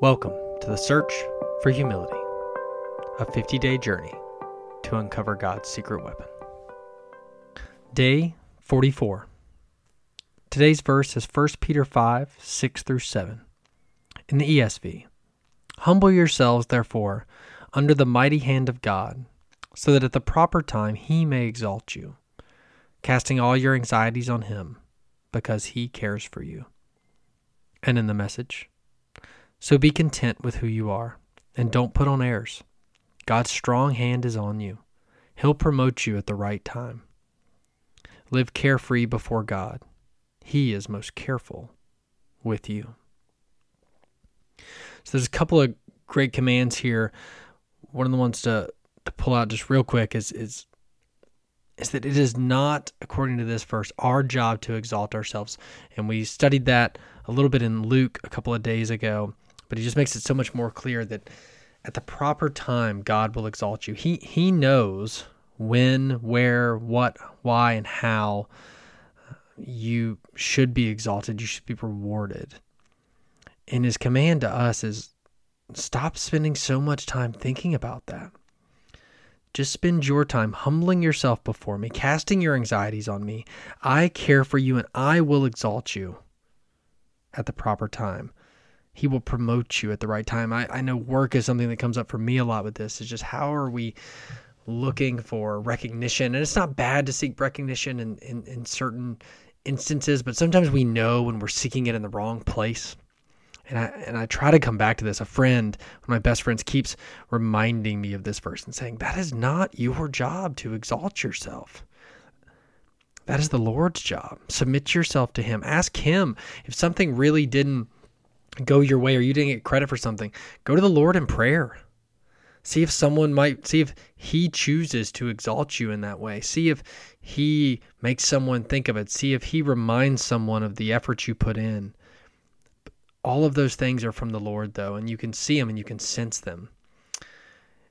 Welcome to the Search for Humility, a 50 day journey to uncover God's secret weapon. Day 44. Today's verse is 1 Peter 5 6 through 7. In the ESV, Humble yourselves, therefore, under the mighty hand of God, so that at the proper time he may exalt you, casting all your anxieties on him, because he cares for you. And in the message, so be content with who you are, and don't put on airs. God's strong hand is on you. He'll promote you at the right time. Live carefree before God. He is most careful with you. So there's a couple of great commands here. One of the ones to, to pull out just real quick is is is that it is not, according to this verse, our job to exalt ourselves. And we studied that a little bit in Luke a couple of days ago, but he just makes it so much more clear that at the proper time God will exalt you. He he knows when, where, what, why, and how you should be exalted, you should be rewarded. And his command to us is stop spending so much time thinking about that. Just spend your time humbling yourself before me, casting your anxieties on me. I care for you and I will exalt you at the proper time. He will promote you at the right time. I, I know work is something that comes up for me a lot with this. Is just how are we looking for recognition? And it's not bad to seek recognition in, in, in certain instances, but sometimes we know when we're seeking it in the wrong place. And I and I try to come back to this. A friend, one of my best friends, keeps reminding me of this verse and saying, That is not your job to exalt yourself. That is the Lord's job. Submit yourself to Him. Ask Him if something really didn't go your way or you didn't get credit for something. Go to the Lord in prayer. See if someone might, see if He chooses to exalt you in that way. See if He makes someone think of it. See if He reminds someone of the effort you put in all of those things are from the Lord, though, and you can see them and you can sense them.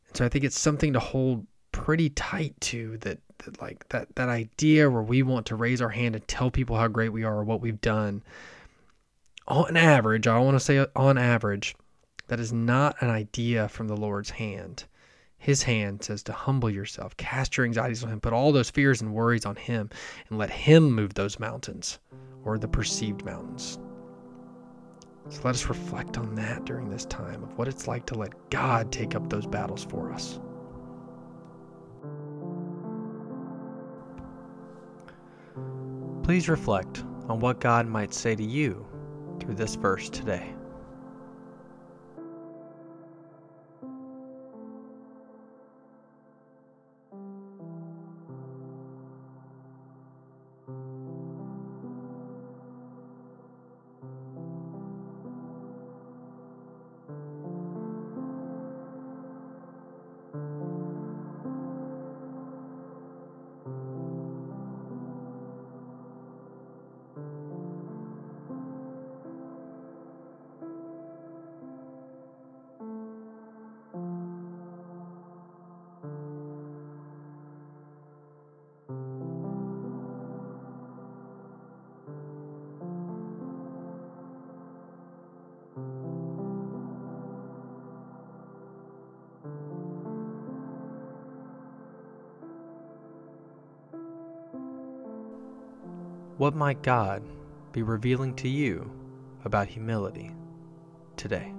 And so I think it's something to hold pretty tight to that, that like that that idea where we want to raise our hand and tell people how great we are or what we've done. On average, I want to say on average, that is not an idea from the Lord's hand. His hand says to humble yourself, cast your anxieties on Him, put all those fears and worries on Him, and let Him move those mountains or the perceived mountains. So let us reflect on that during this time of what it's like to let God take up those battles for us. Please reflect on what God might say to you through this verse today. What might God be revealing to you about humility today?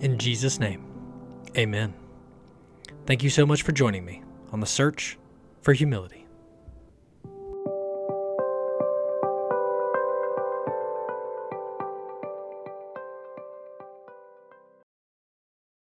In Jesus' name, amen. Thank you so much for joining me on the search for humility.